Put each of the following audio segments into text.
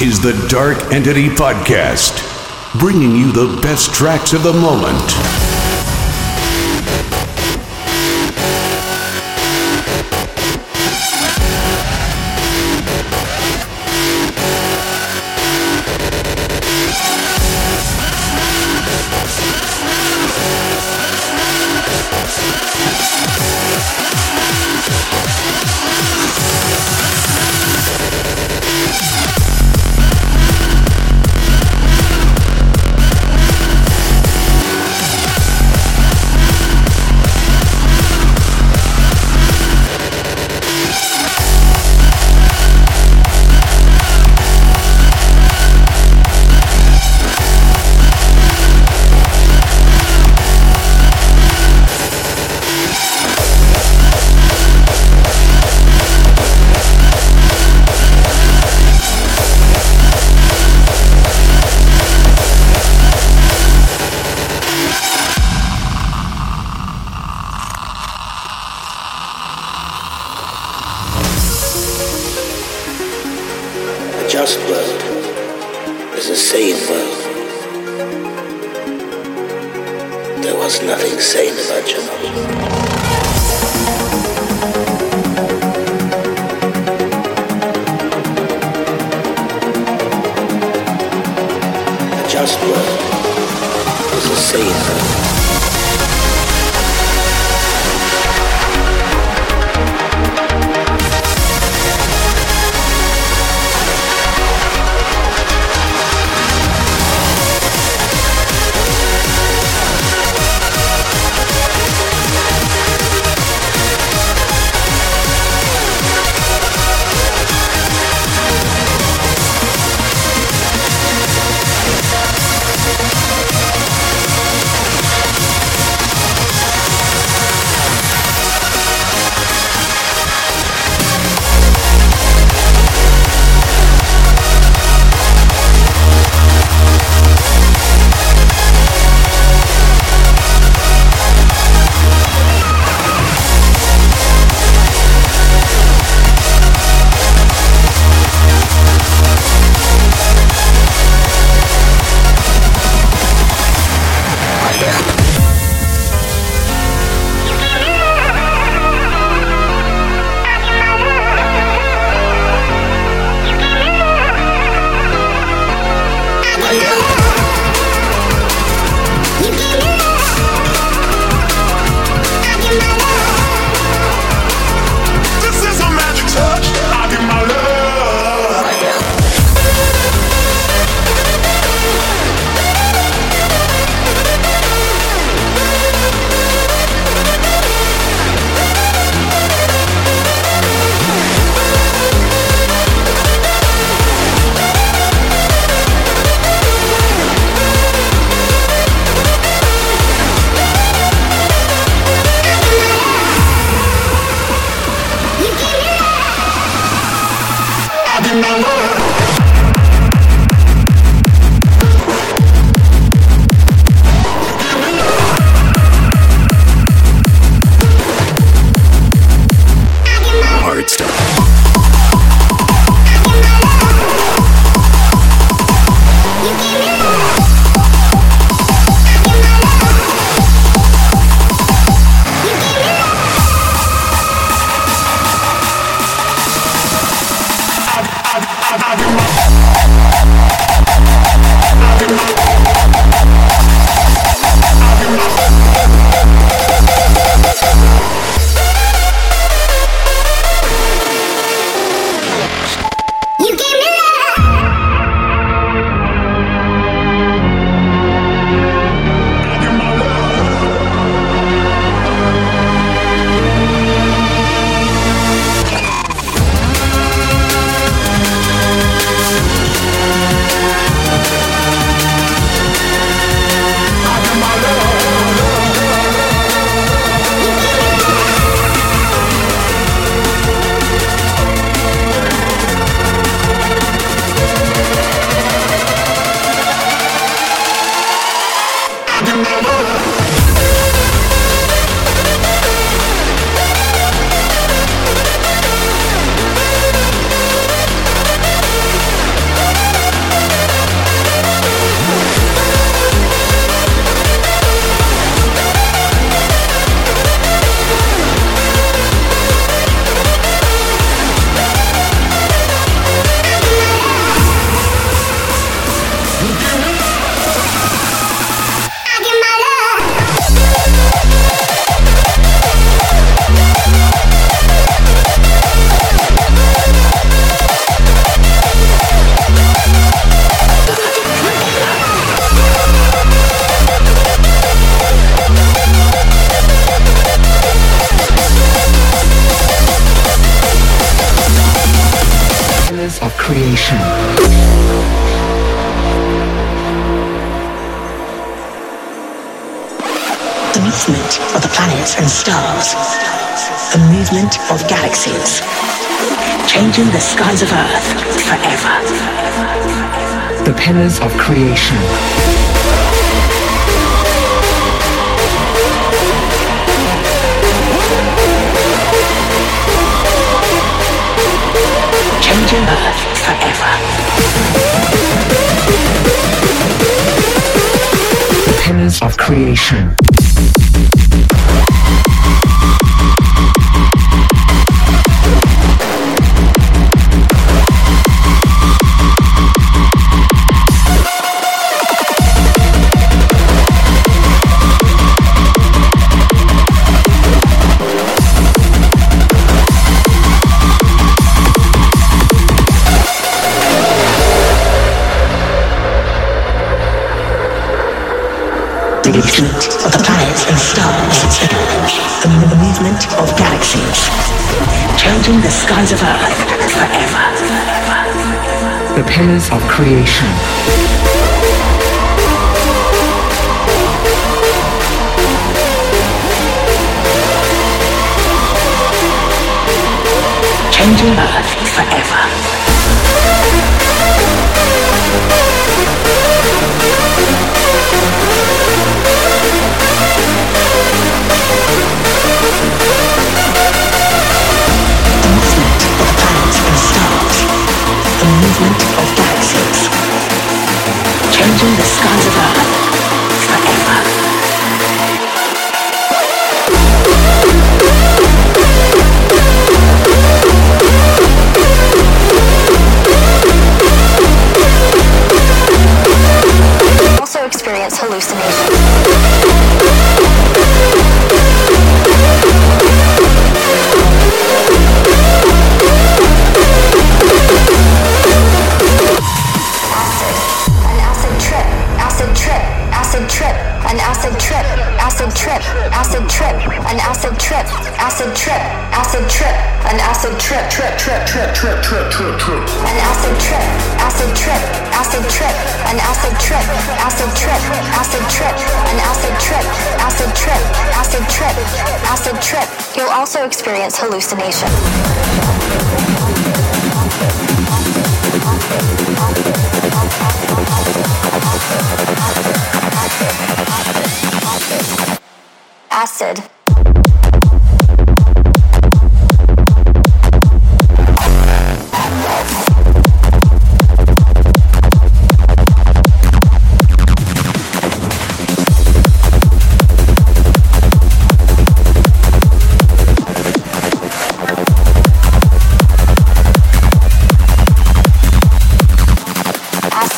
is the Dark Entity Podcast, bringing you the best tracks of the moment.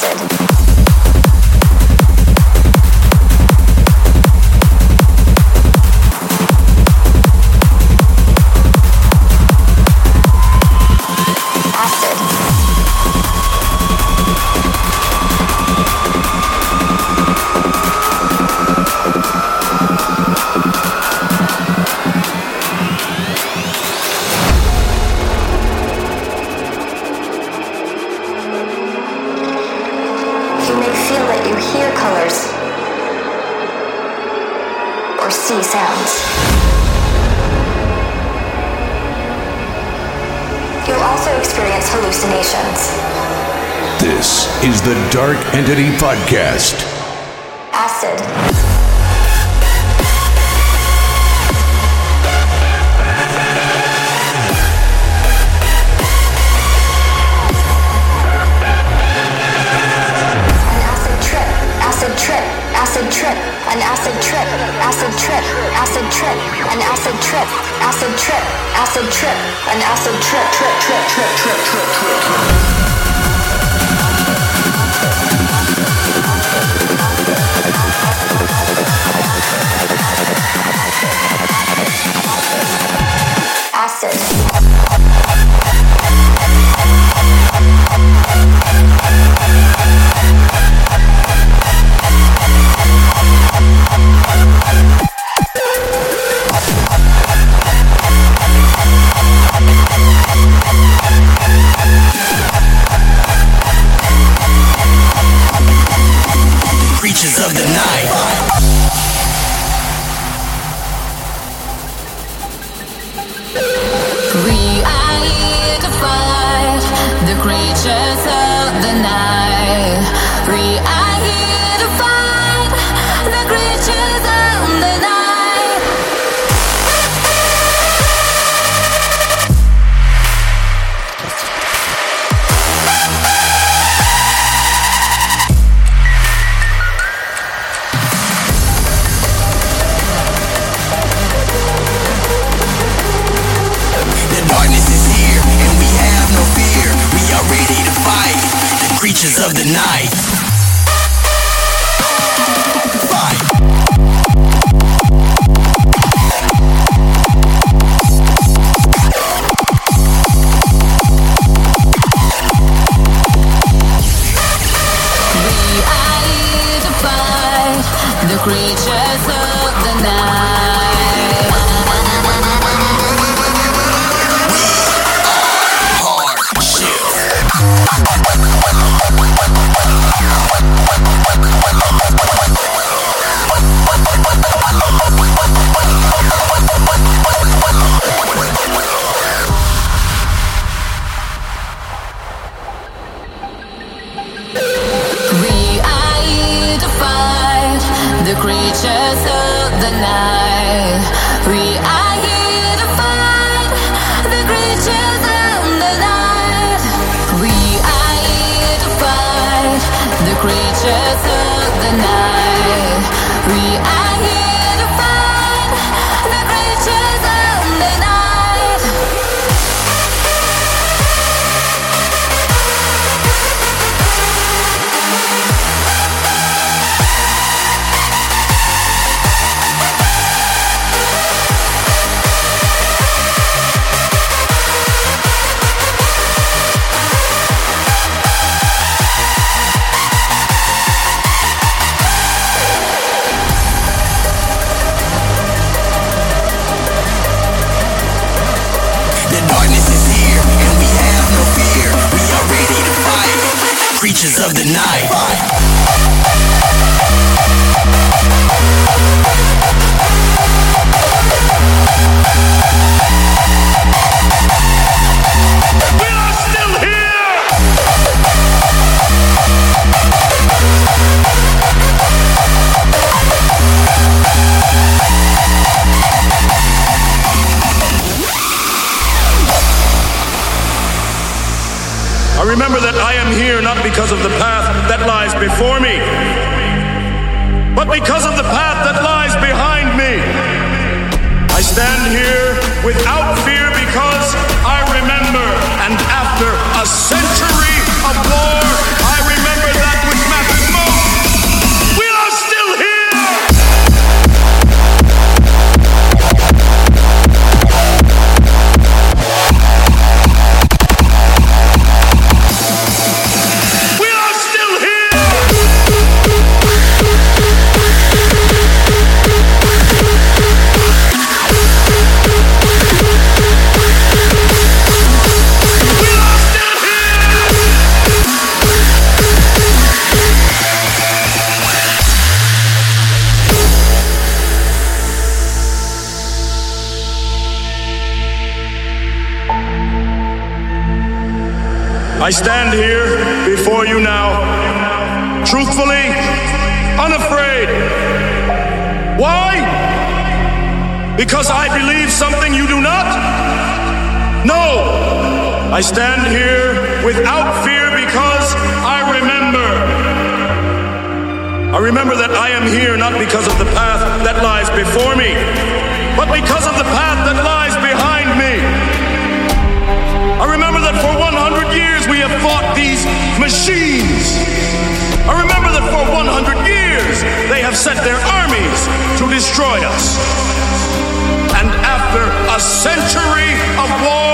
said. Podcast. not because of the path that lies before me, but because I stand here without fear because I remember. I remember that I am here not because of the path that lies before me, but because of the path that lies behind me. I remember that for 100 years we have fought these machines. I remember that for 100 years they have sent their armies to destroy us. And after a century of war,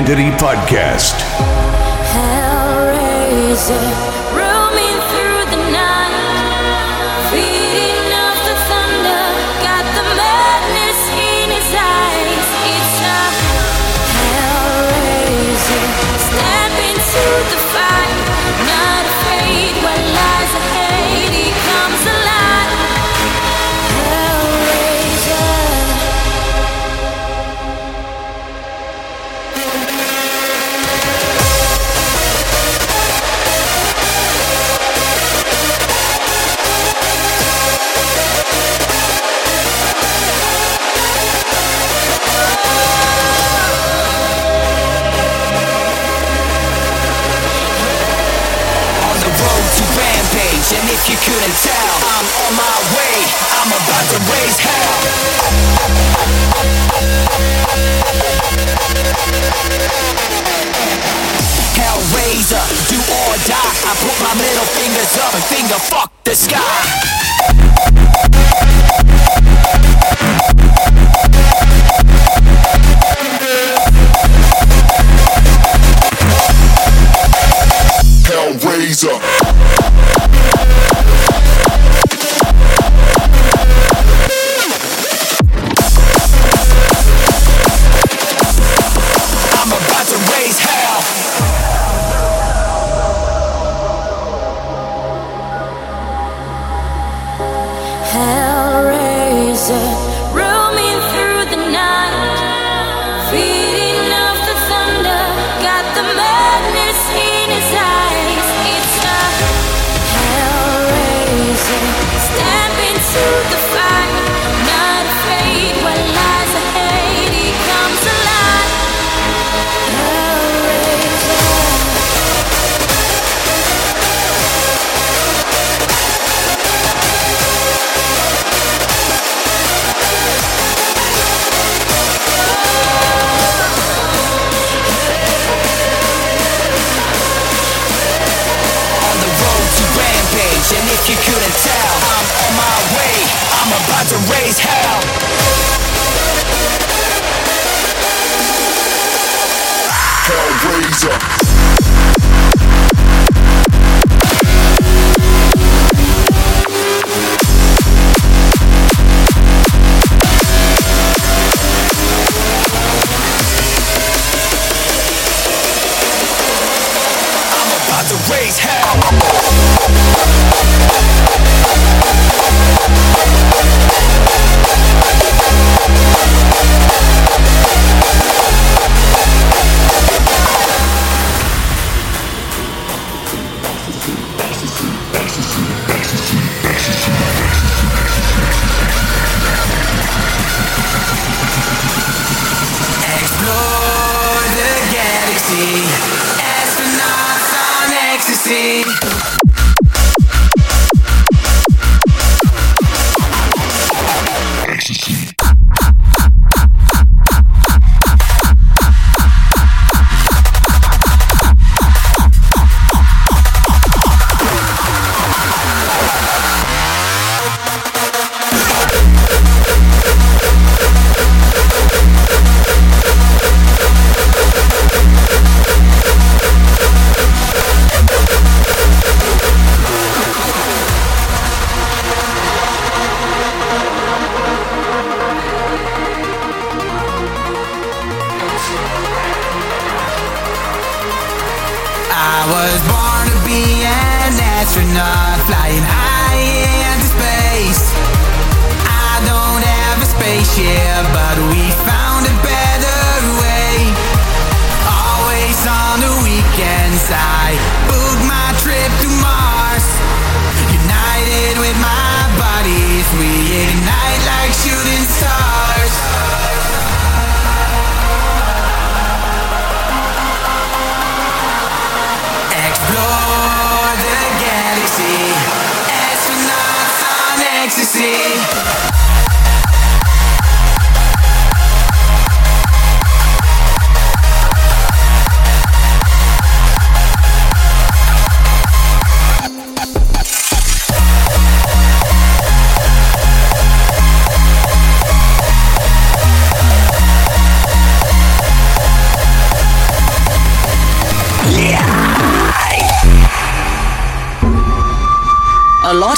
Dark Entity Podcast.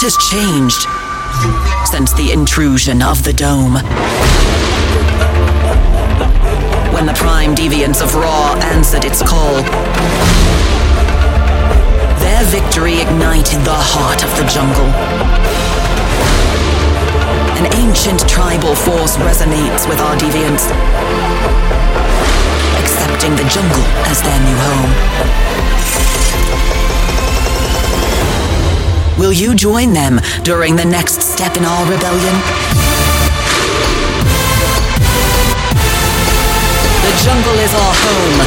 Has changed since the intrusion of the dome. During the next step in our rebellion? The jungle is our home.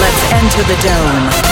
Let's enter the dome.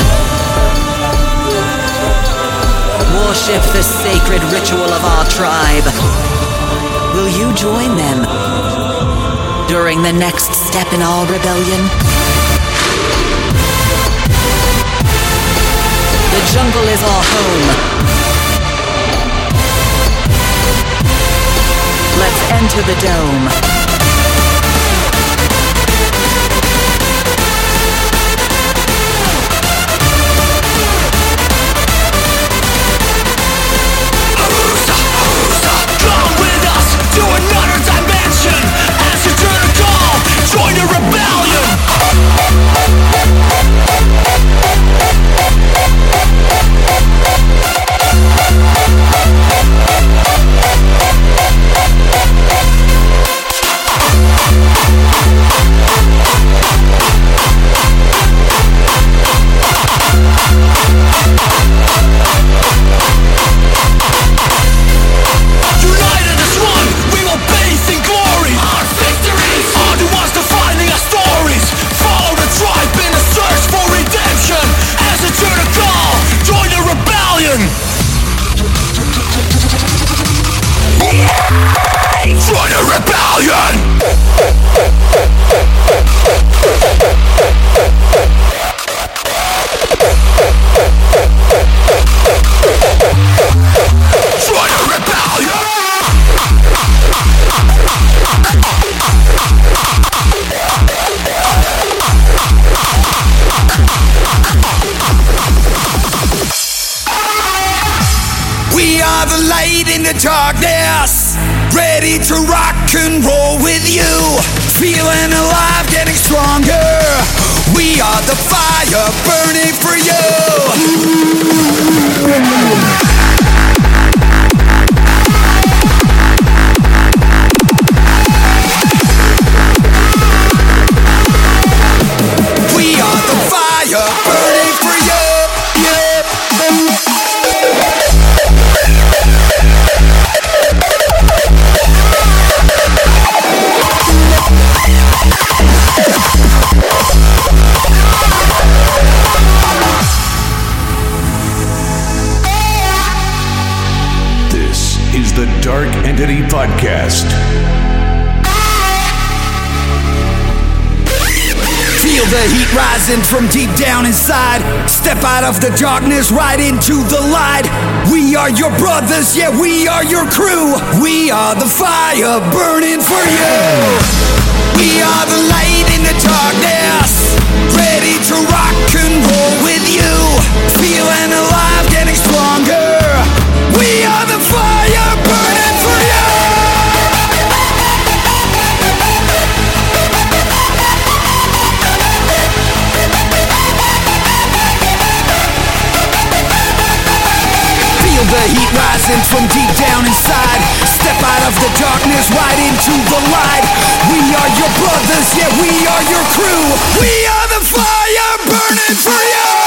Worship the sacred ritual of our tribe. Will you join them during the next step in our rebellion? The jungle is our home. Let's enter the dome. Rising from deep down inside. Step out of the darkness right into the light. We are your brothers, yeah, we are your crew. We are the fire burning for you. We are the light in the darkness, ready to rock and roll with you. Feeling alive, getting stronger. Rising from deep down inside. Step out of the darkness, right into the light. We are your brothers, yeah, we are your crew. We are the fire burning for you.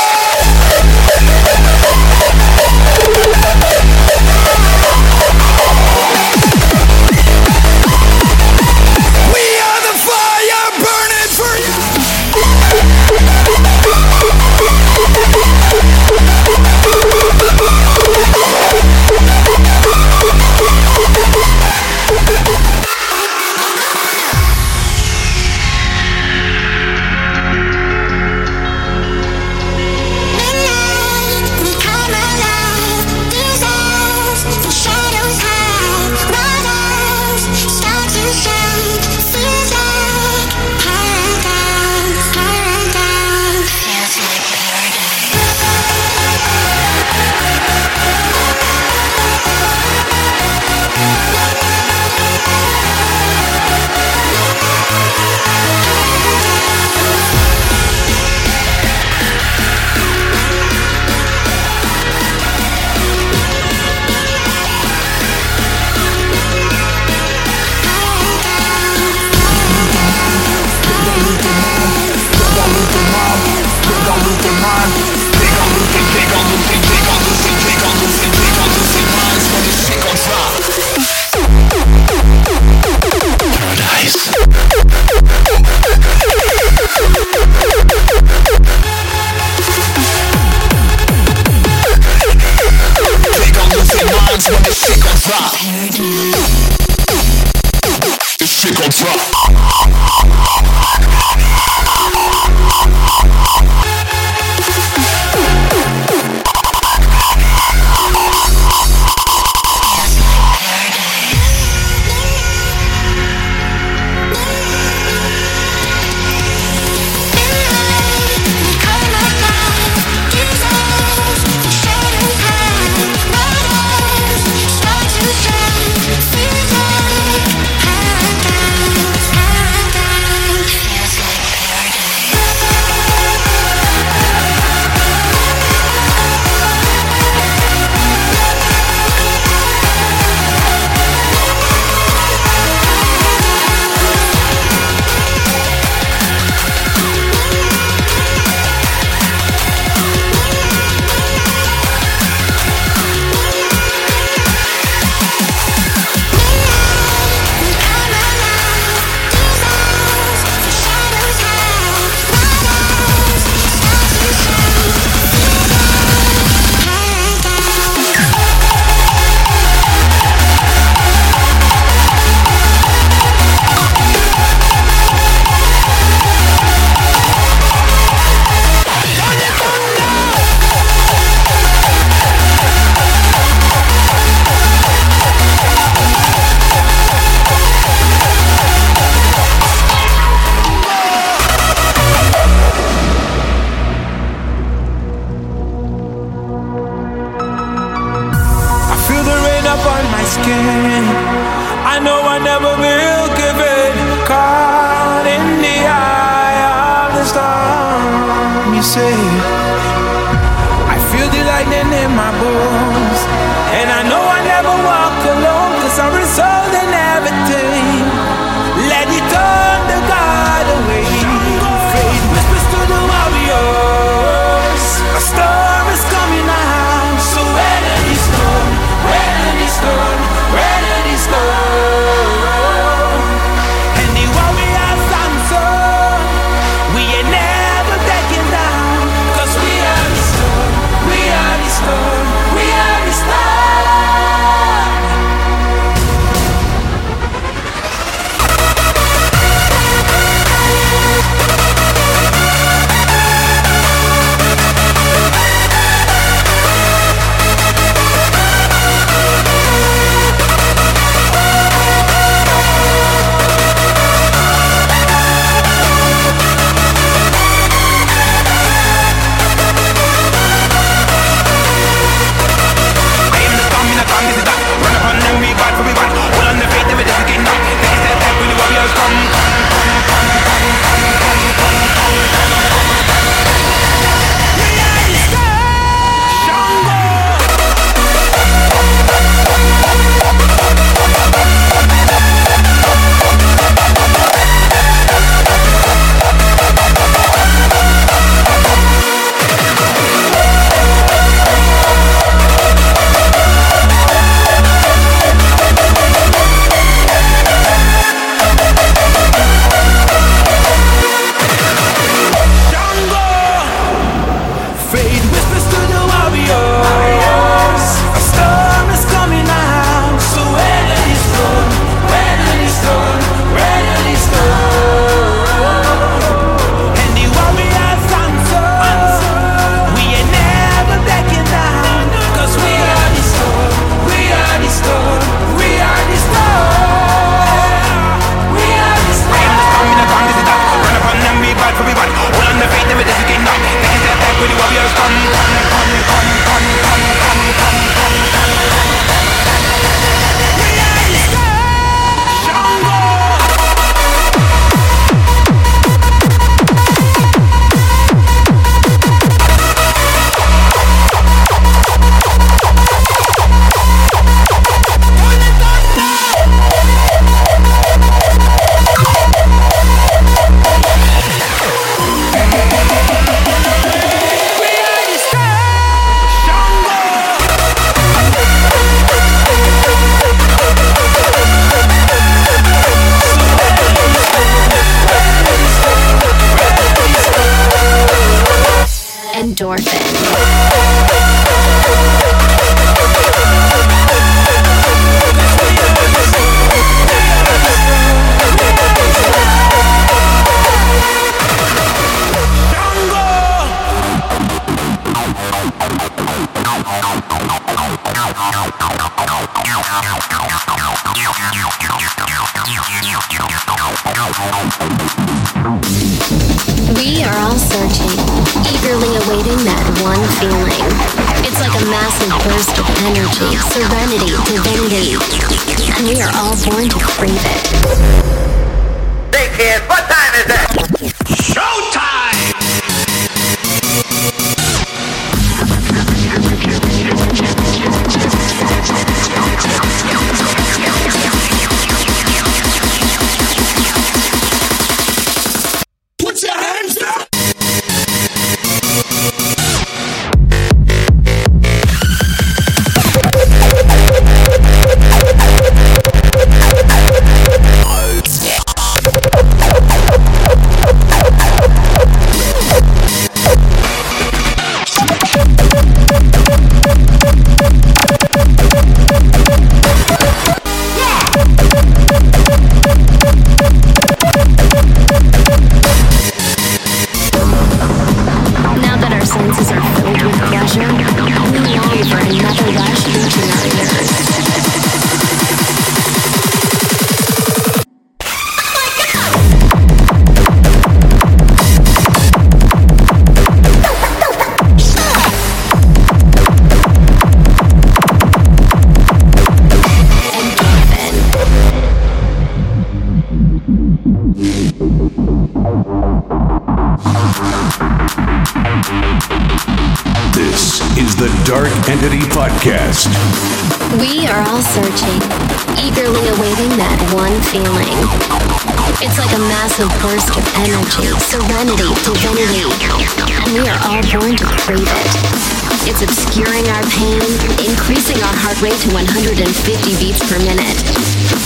50 beats per minute.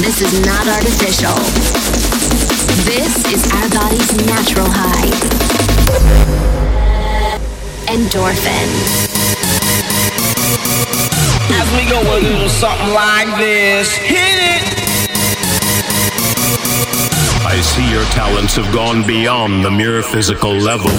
This is not artificial. This is our body's natural high. Endorphins. As we go a little something like this, hit it! I see your talents have gone beyond the mere physical level.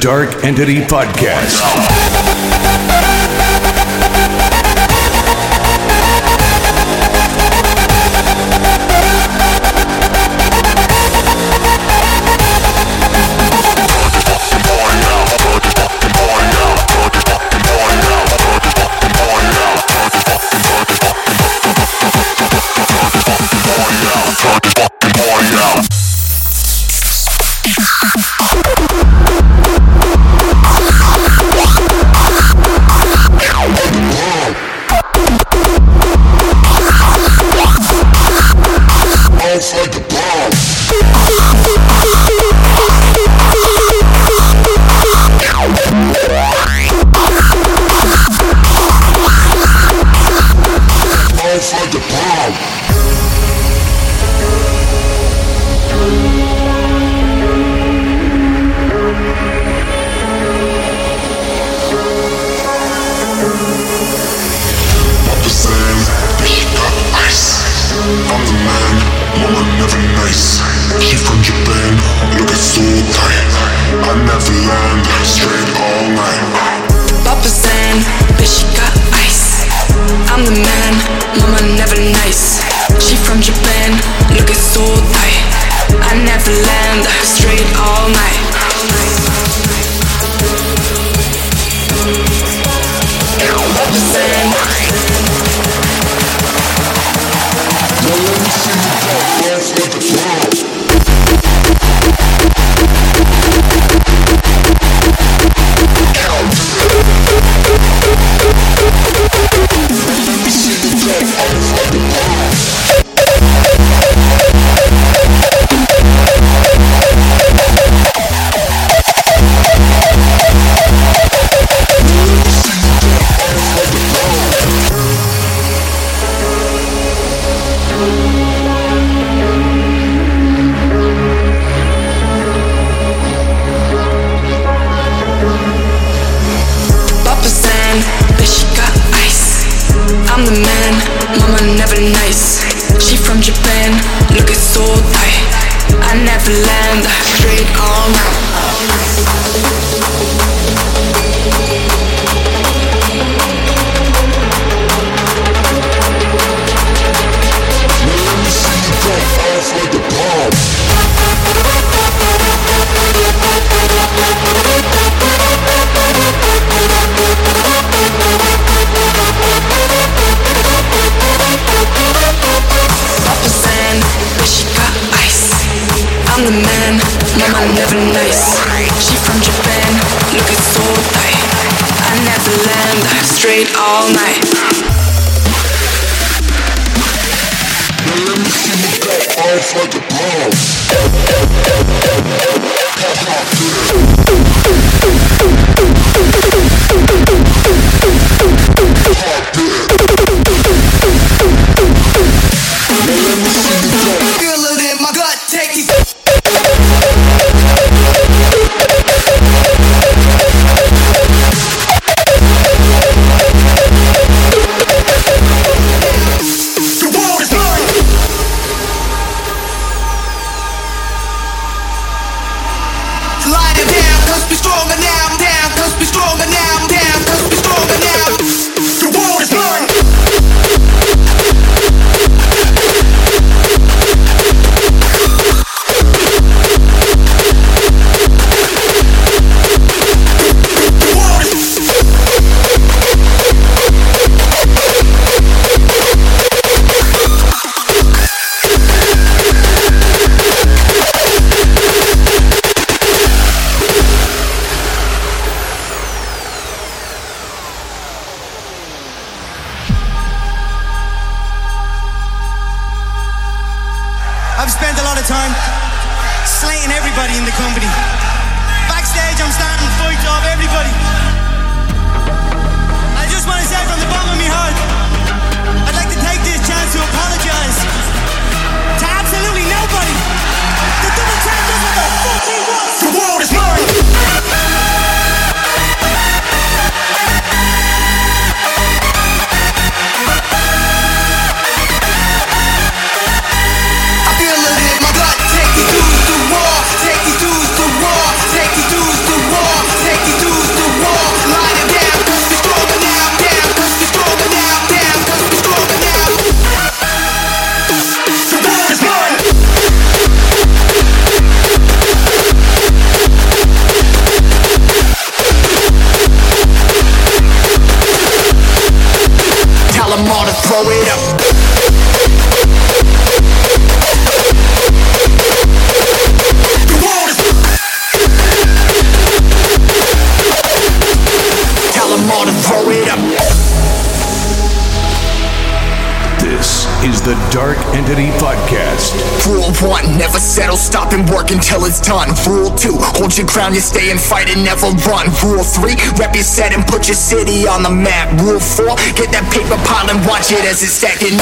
Dark Entity Podcast. And fight and never run. Rule three, rep your set and put your city on the map. Rule four, get that paper pile and watch it as it's stacking.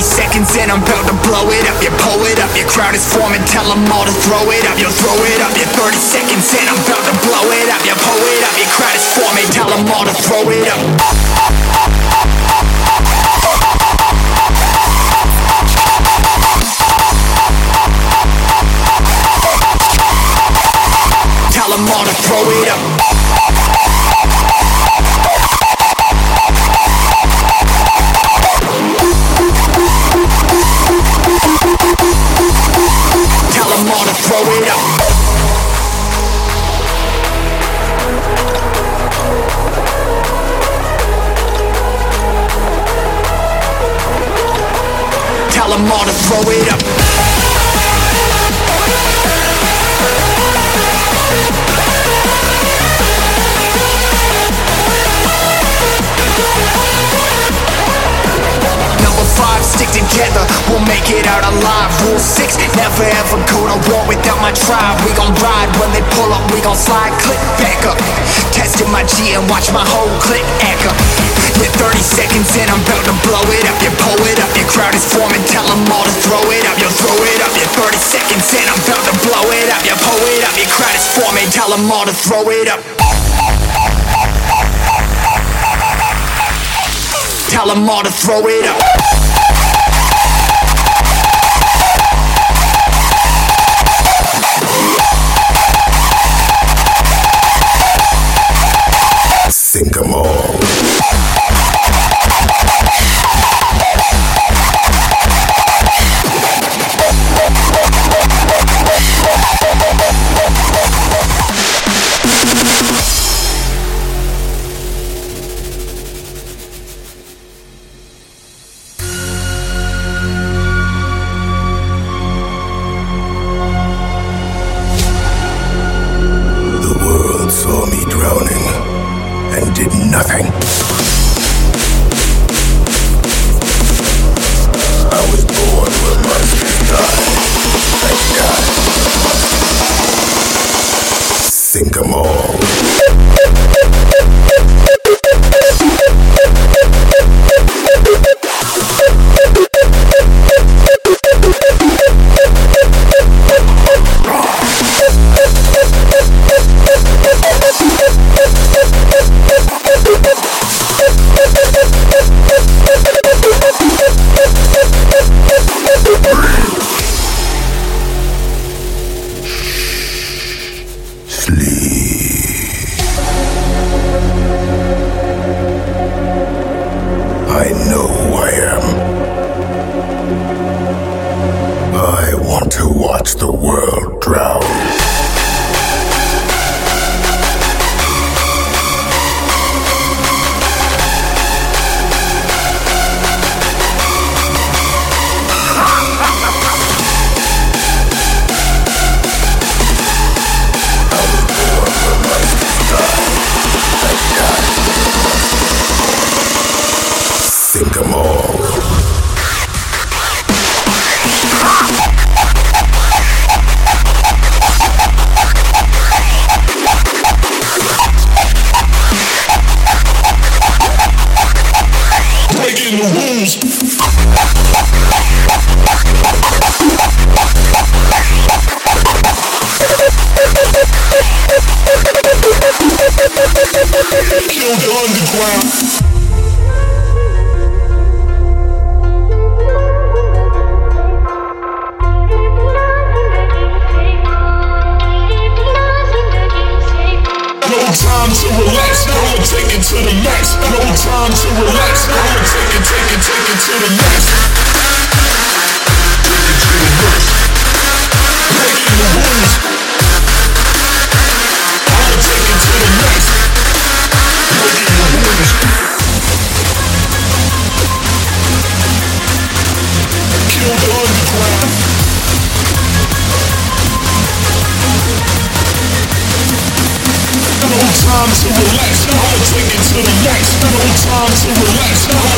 30 seconds and I'm about to blow it up. You pull it up, your crowd is forming, tell them all to throw it up. You throw it up, yeah, 30 seconds and I'm about to blow it up. You pull it up, your crowd is forming, tell them all to throw it up. Tell them all to throw it up. Throw it up. It out alive. Rule six, never ever go to war without my tribe. We gon' ride when they pull up, we gon' slide, click back up. Testing my G and watch my whole click echo. Yeah, 30 seconds in, I'm about to blow it up. You pull it up, your crowd is forming, tell them all to throw it up. You throw it up, yeah, 30 seconds in, I'm about to blow it up. You pull it up, your crowd is forming, tell them all to throw it up. Tell them all to throw it up. To relax.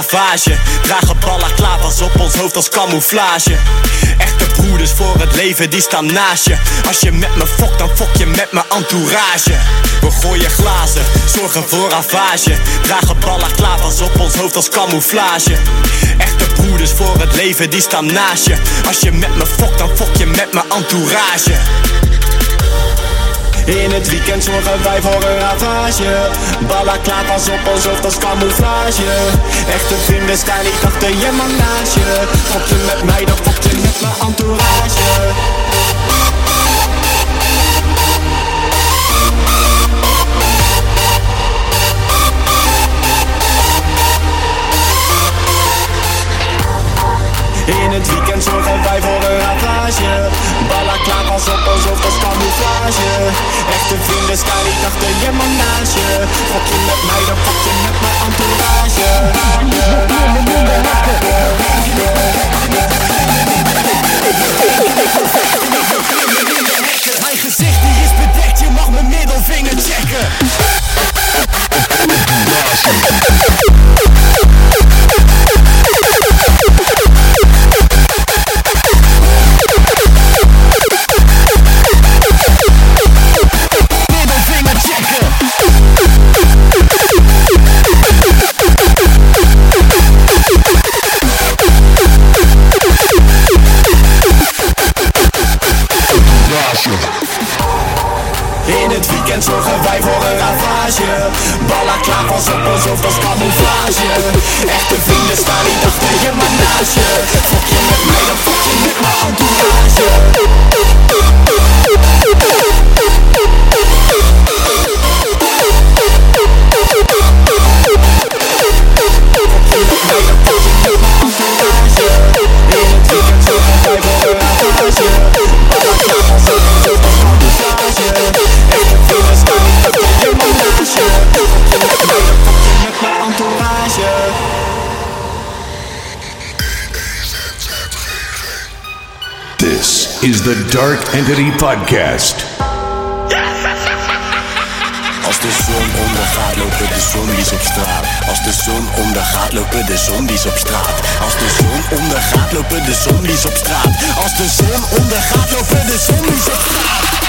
ravage. Dragen als op ons hoofd als camouflage. Echte broeders voor het leven, die staan naast je. Als je met me fokt, dan fok je met mijn entourage. We gooien glazen, zorgen voor ravage. Dragen als op ons hoofd als camouflage. Echte broeders voor het leven, die staan naast je. Als je met me fokt, dan fok je met mijn entourage. In het weekend zorgen wij voor een ravage. Pas op ons hoofd als camouflage. Echte vrienden staan niet achter je manage. Fok je met mij, dan fok je met mijn entourage. In het weekend zorgen wij voor een ravage Klaar pas op hoofd als camouflage. Echte vrienden staan niet achter je manage Fok je met mij, dan fok je met mijn entourage. Mijn gezicht die is bedekt, je mag mijn middelvinger checken je manage Fok je met mij, dan fok je Is the Dark Entity Podcast. Als de zon ondergaat lopen de zombies op straat. Als de zon ondergaat lopen de zombies op straat. Als de zon ondergaat lopen de zombies op straat. Als de zon ondergaat lopen de zombies op straat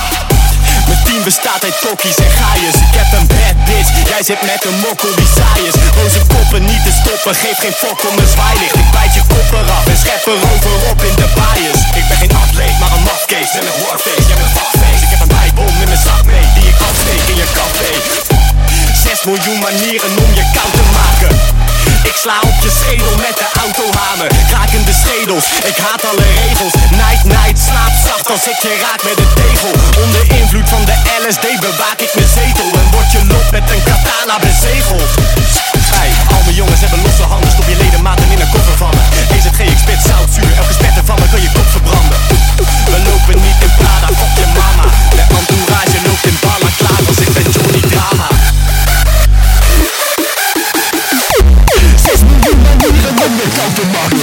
mijn team bestaat uit tokkies en gaaiers. Ik heb een bad bitch, jij zit met een mokkel die saai is. Boze koppen niet te stoppen, geef geen fok om mijn zwaailicht. Ik bijt je kop eraf en schep eroverop in de bias. Ik ben geen atleet, maar een mafkees en een warface. Jij bent fuckface, ik heb een bijbom in mijn zak mee Die ik afsteek in je café Miljoen manieren om je koud te maken. Ik sla op je schedel met de autohamer Krakende schedels, ik haat alle regels. Night, night, slaap zacht als ik je raak met een tegel. Onder invloed van de LSD bewaak ik mijn zetel. En word je lot met een katana bezegeld. Hey, al mijn jongens hebben losse handen. Stop je ledematen in een koffer van me. EZG, ik spit zoutzuur Elke spetter van me kan je kop verbranden. We lopen niet in Prada, fuck je mama. De entourage loopt in ballen klaar als ik ben Johnny Drama je koud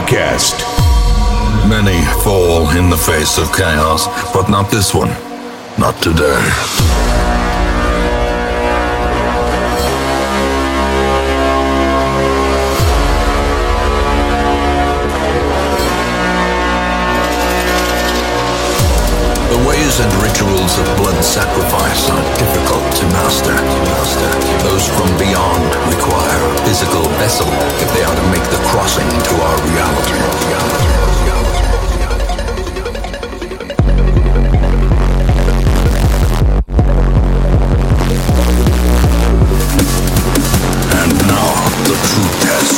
Podcast. Many fall in the face of chaos, but not this one. Not today. The ways and rituals of blood sacrifice are difficult to master. Those from beyond require physical vessel if they are to make the crossing into our reality. And now, the true test.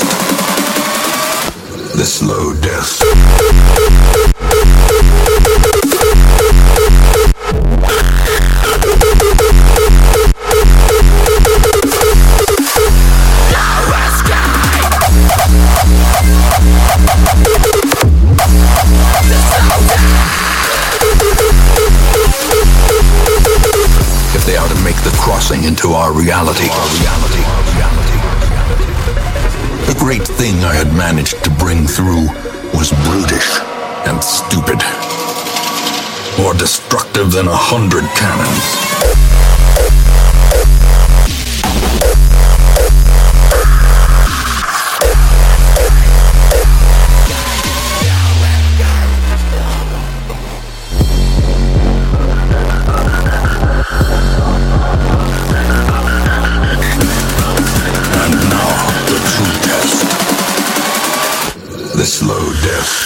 The slow death. Our reality. The great thing I had managed to bring through was brutish and stupid. More destructive than a hundred cannons. The slow death.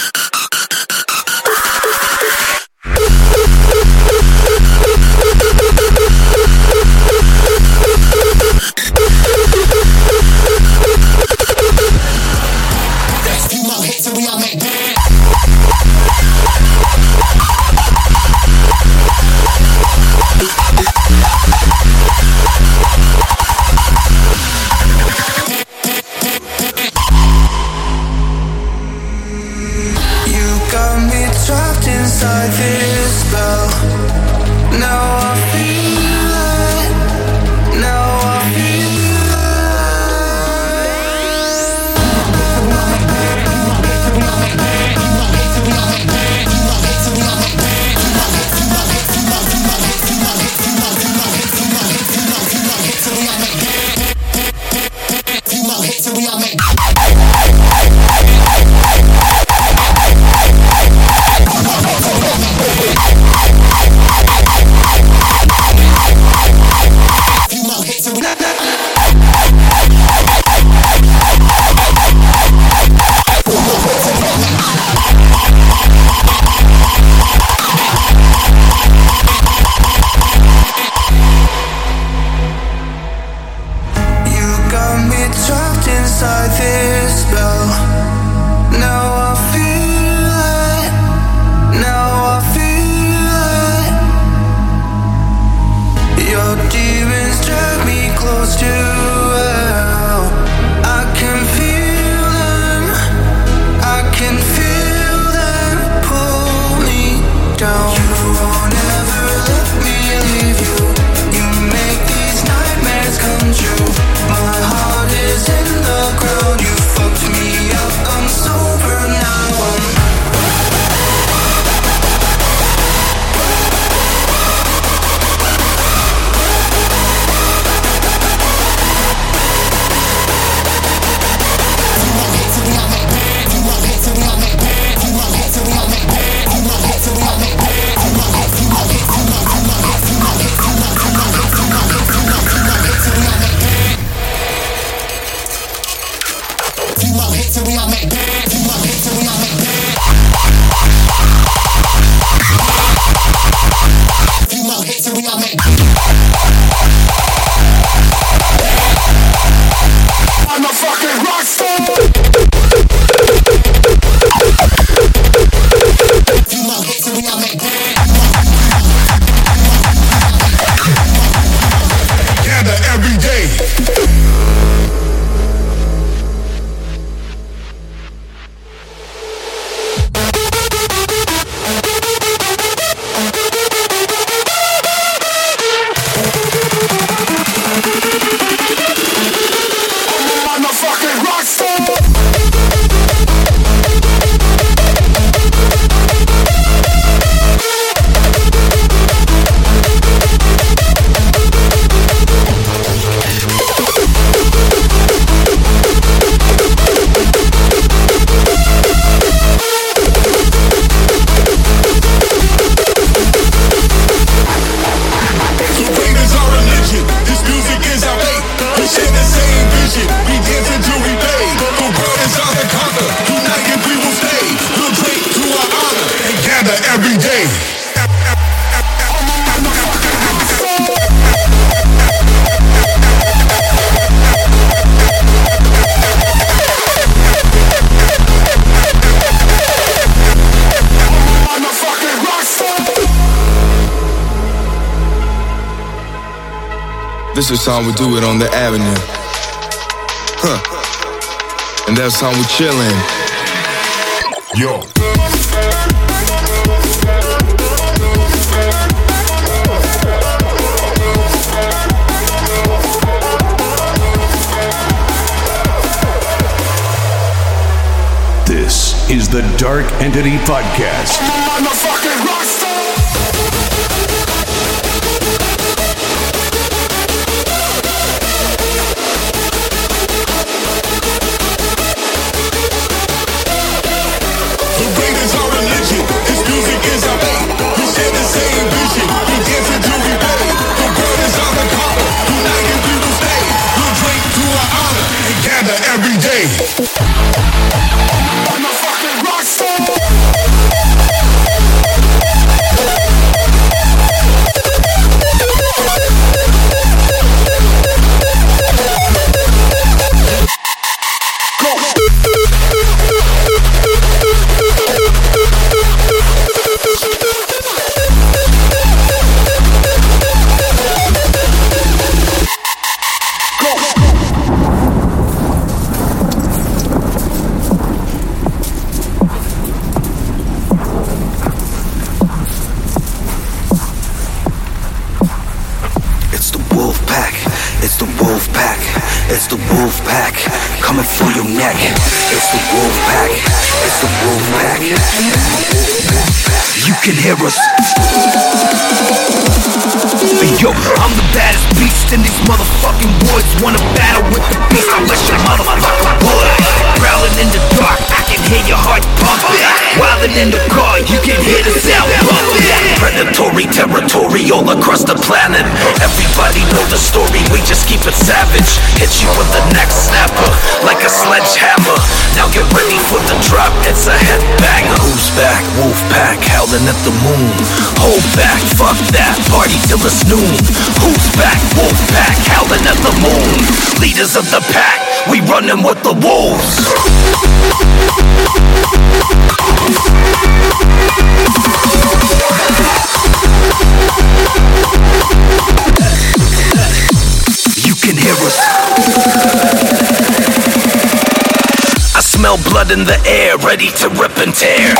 This is we do it on the avenue. Huh. And that's how we. Yo. This is the Dark Entity Podcast. Can hear us. Yo, I'm the baddest beast in these motherfucking woods. Wanna battle with the beast? I wish your motherfucker would. Growling in the dark, I can hear your heart pumping. Wildin' in the car, you can hear. All across the planet. Everybody know the story, we just keep it savage. Hit you with the next snapper, like a sledgehammer. Now get ready for the drop, it's a headbanger. Who's back? Wolf pack, howling at the moon. Hold back, fuck that, party till it's noon. Who's back? Wolf pack, howling at the moon. Leaders of the pack, we running with the wolves. You can hear us. I smell blood in the air, ready to rip and tear.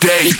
Day.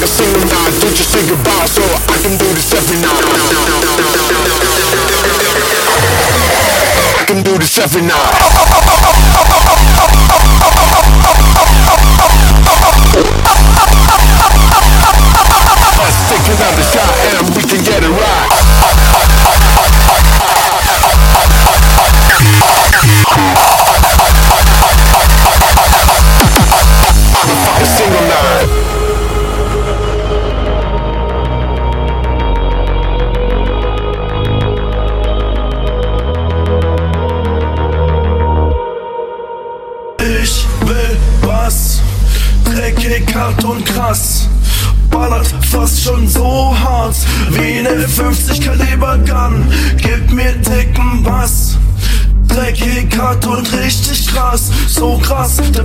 like a single night Don't you say goodbye so I can do this every night. I can do this every night. Us taking out the shot.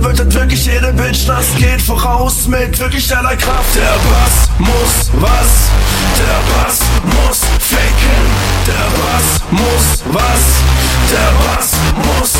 bedeutet wirklich jede Bitch, das geht voraus mit wirklich deiner Kraft. Der Bass muss was, der Bass muss faken, der Bass muss was, der Bass muss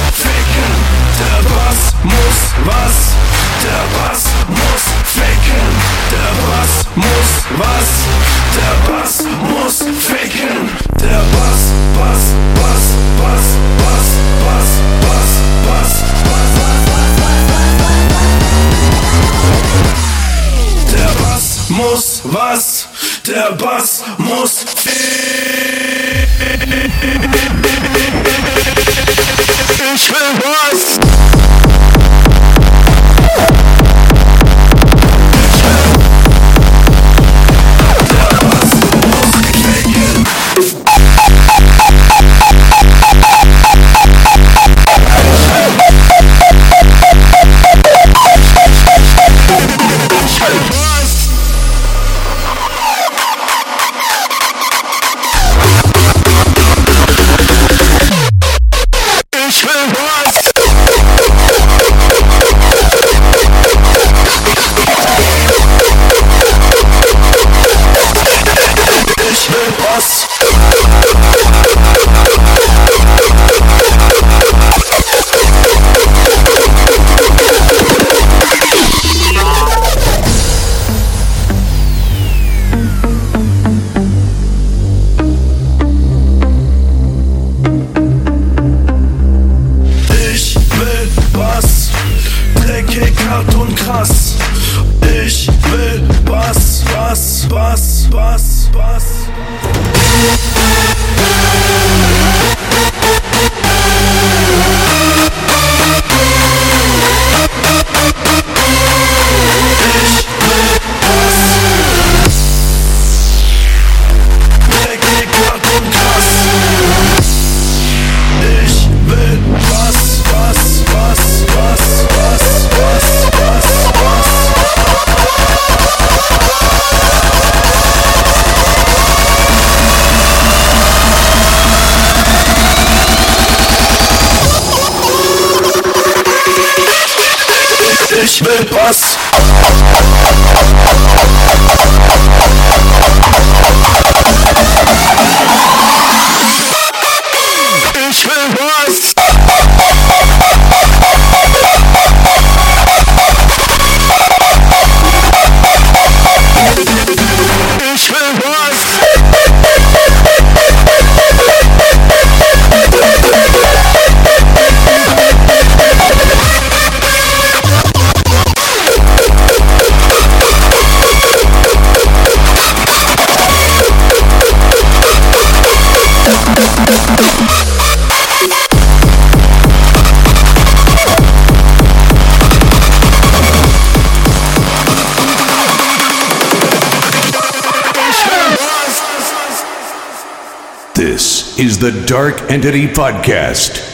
Podcast.